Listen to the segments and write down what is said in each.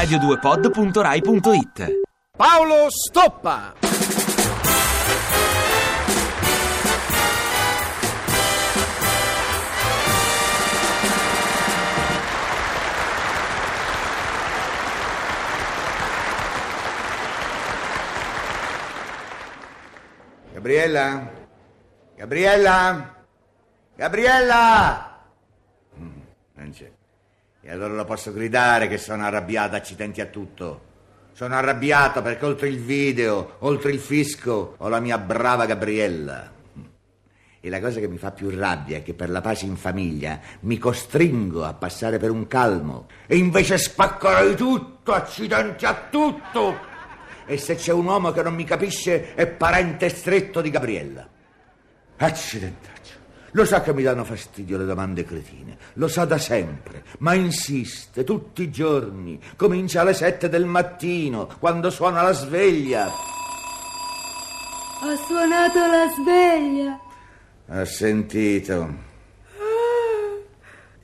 radio2pod.rai.it Paolo Stoppa. Gabriella? Gabriella? Gabriella? Mm, non c'è. E allora lo posso gridare che sono arrabbiato, accidenti a tutto. Sono arrabbiato perché oltre il video, oltre il fisco, ho la mia brava Gabriella. E la cosa che mi fa più rabbia è che per la pace in famiglia mi costringo a passare per un calmo. E invece spaccherei tutto, accidenti a tutto. E se c'è un uomo che non mi capisce è parente stretto di Gabriella. Accidentaccio. Lo sa che mi danno fastidio le domande cretine, lo sa da sempre, ma insiste tutti i giorni. Comincia alle sette del mattino, quando suona la sveglia. Ho suonato la sveglia. Ha sentito.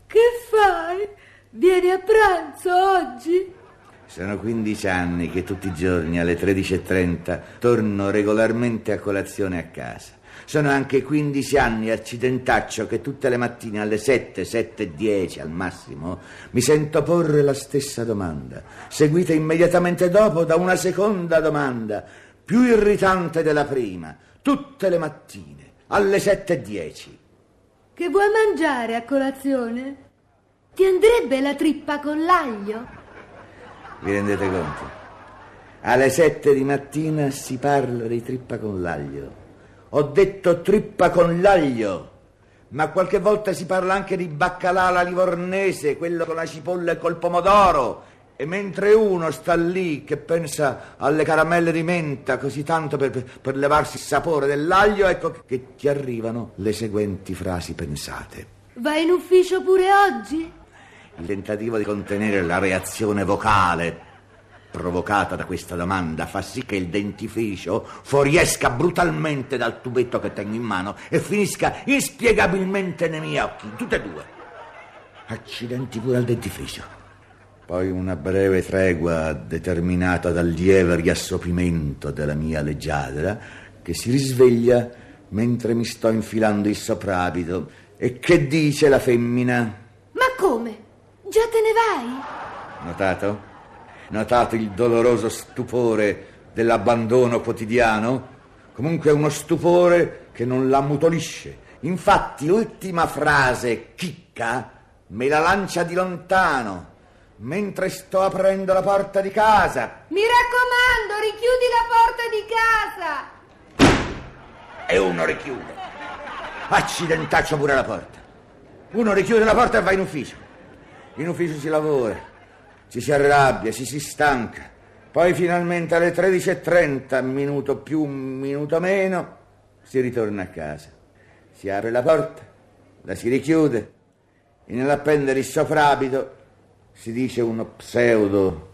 Che fai? Vieni a pranzo oggi? Sono 15 anni che tutti i giorni alle 13.30 torno regolarmente a colazione a casa. Sono anche 15 anni accidentaccio che tutte le mattine alle 7, 7 e 10 al massimo mi sento porre la stessa domanda, seguita immediatamente dopo da una seconda domanda, più irritante della prima, tutte le mattine, alle 7 e 10. Che vuoi mangiare a colazione? Ti andrebbe la trippa con l'aglio? Vi rendete conto? Alle 7 di mattina si parla di trippa con l'aglio. Ho detto trippa con l'aglio, ma qualche volta si parla anche di baccalà alla livornese, quello con la cipolla e col pomodoro. E mentre uno sta lì che pensa alle caramelle di menta così tanto per, per levarsi il sapore dell'aglio, ecco che ti arrivano le seguenti frasi pensate. Vai in ufficio pure oggi? Il tentativo di contenere la reazione vocale provocata da questa domanda fa sì che il dentifricio fuoriesca brutalmente dal tubetto che tengo in mano e finisca inspiegabilmente nei miei occhi, tutte e due. Accidenti pure al dentifricio. Poi una breve tregua determinata dal lieve riassopimento della mia leggiadra che si risveglia mentre mi sto infilando il soprabito. E che dice la femmina? Ma come? Già te ne vai? Notato? Notato il doloroso stupore dell'abbandono quotidiano? Comunque uno stupore che non l'ammutolisce. Infatti l'ultima frase, chicca, me la lancia di lontano, mentre sto aprendo la porta di casa. Mi raccomando, richiudi la porta di casa. E uno richiude. Accidentaccio pure la porta. Uno richiude la porta e va in ufficio. In ufficio si lavora, ci si arrabbia, ci si stanca. Poi finalmente alle 13.30, minuto più, minuto meno, si ritorna a casa. Si apre la porta, la si richiude e nell'appendere il soprabito si dice uno pseudo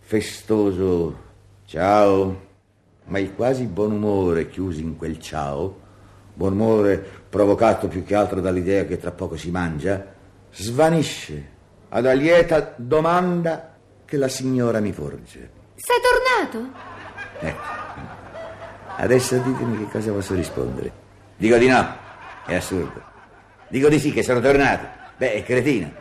festoso ciao, ma il quasi buon umore chiuso in quel ciao, buon umore provocato più che altro dall'idea che tra poco si mangia, svanisce alla lieta domanda che la signora mi porge. Sei tornato? Ecco. Adesso ditemi che cosa posso rispondere. Dico di no, è assurdo. Dico di sì, che sono tornato. Beh, è cretino.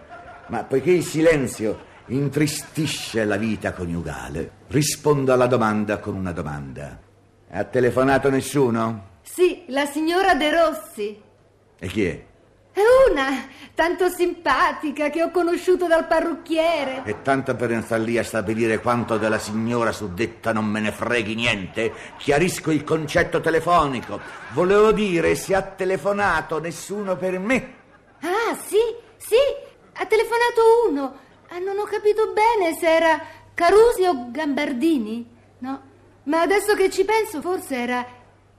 Ma poiché il silenzio intristisce la vita coniugale, rispondo alla domanda con una domanda. Ha telefonato nessuno? Sì, la signora De Rossi. E chi è? È una, tanto simpatica, che ho conosciuto dal parrucchiere. E tanto per non star lì a stabilire quanto della signora suddetta non me ne freghi niente, chiarisco il concetto telefonico. Volevo dire se ha telefonato nessuno per me. Ah, sì, sì, ha telefonato uno. Ah, non ho capito bene se era Carusi o Gambardini. No, ma adesso che ci penso forse era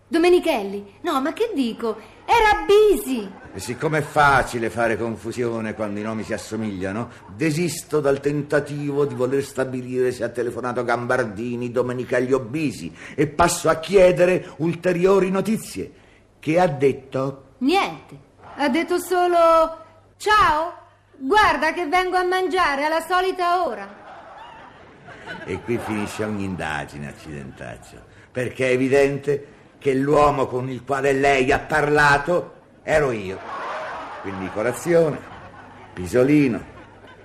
Domenichelli. No, ma che dico? Era Bisi. E siccome è facile fare confusione quando i nomi si assomigliano, desisto dal tentativo di voler stabilire se ha telefonato Gambardini, Domenichelli o Bisi e passo a chiedere ulteriori notizie. Che ha detto? Niente. Ha detto solo ciao. Guarda che vengo a mangiare alla solita ora. E qui finisce ogni indagine, accidentaccio. Perché è evidente che l'uomo con il quale lei ha parlato ero io. Quindi colazione, pisolino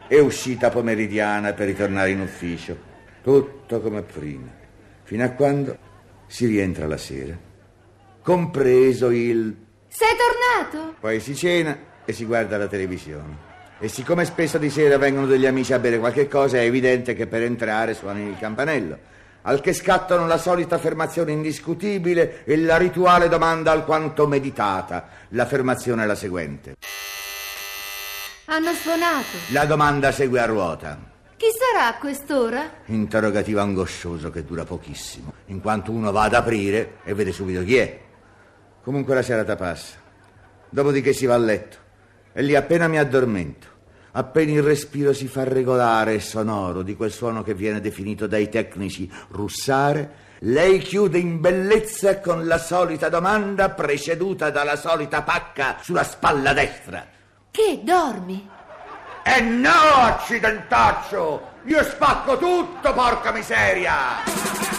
e uscita pomeridiana per ritornare in ufficio. Tutto come prima. Fino a quando si rientra la sera. Compreso il... Sei tornato? Poi si cena e si guarda la televisione. E siccome spesso di sera vengono degli amici a bere qualche cosa, è evidente che per entrare suoni il campanello. Al che scattano la solita affermazione indiscutibile e la rituale domanda alquanto meditata. L'affermazione è la seguente. Hanno suonato. La domanda segue a ruota. Chi sarà a quest'ora? Interrogativo angoscioso che dura pochissimo, in quanto uno va ad aprire e vede subito chi è. Comunque la serata passa. Dopodiché si va a letto. E lì appena mi addormento, appena il respiro si fa regolare e sonoro di quel suono che viene definito dai tecnici russare, lei chiude in bellezza con la solita domanda preceduta dalla solita pacca sulla spalla destra. Che dormi? E no, accidentaccio! Io spacco tutto, porca miseria!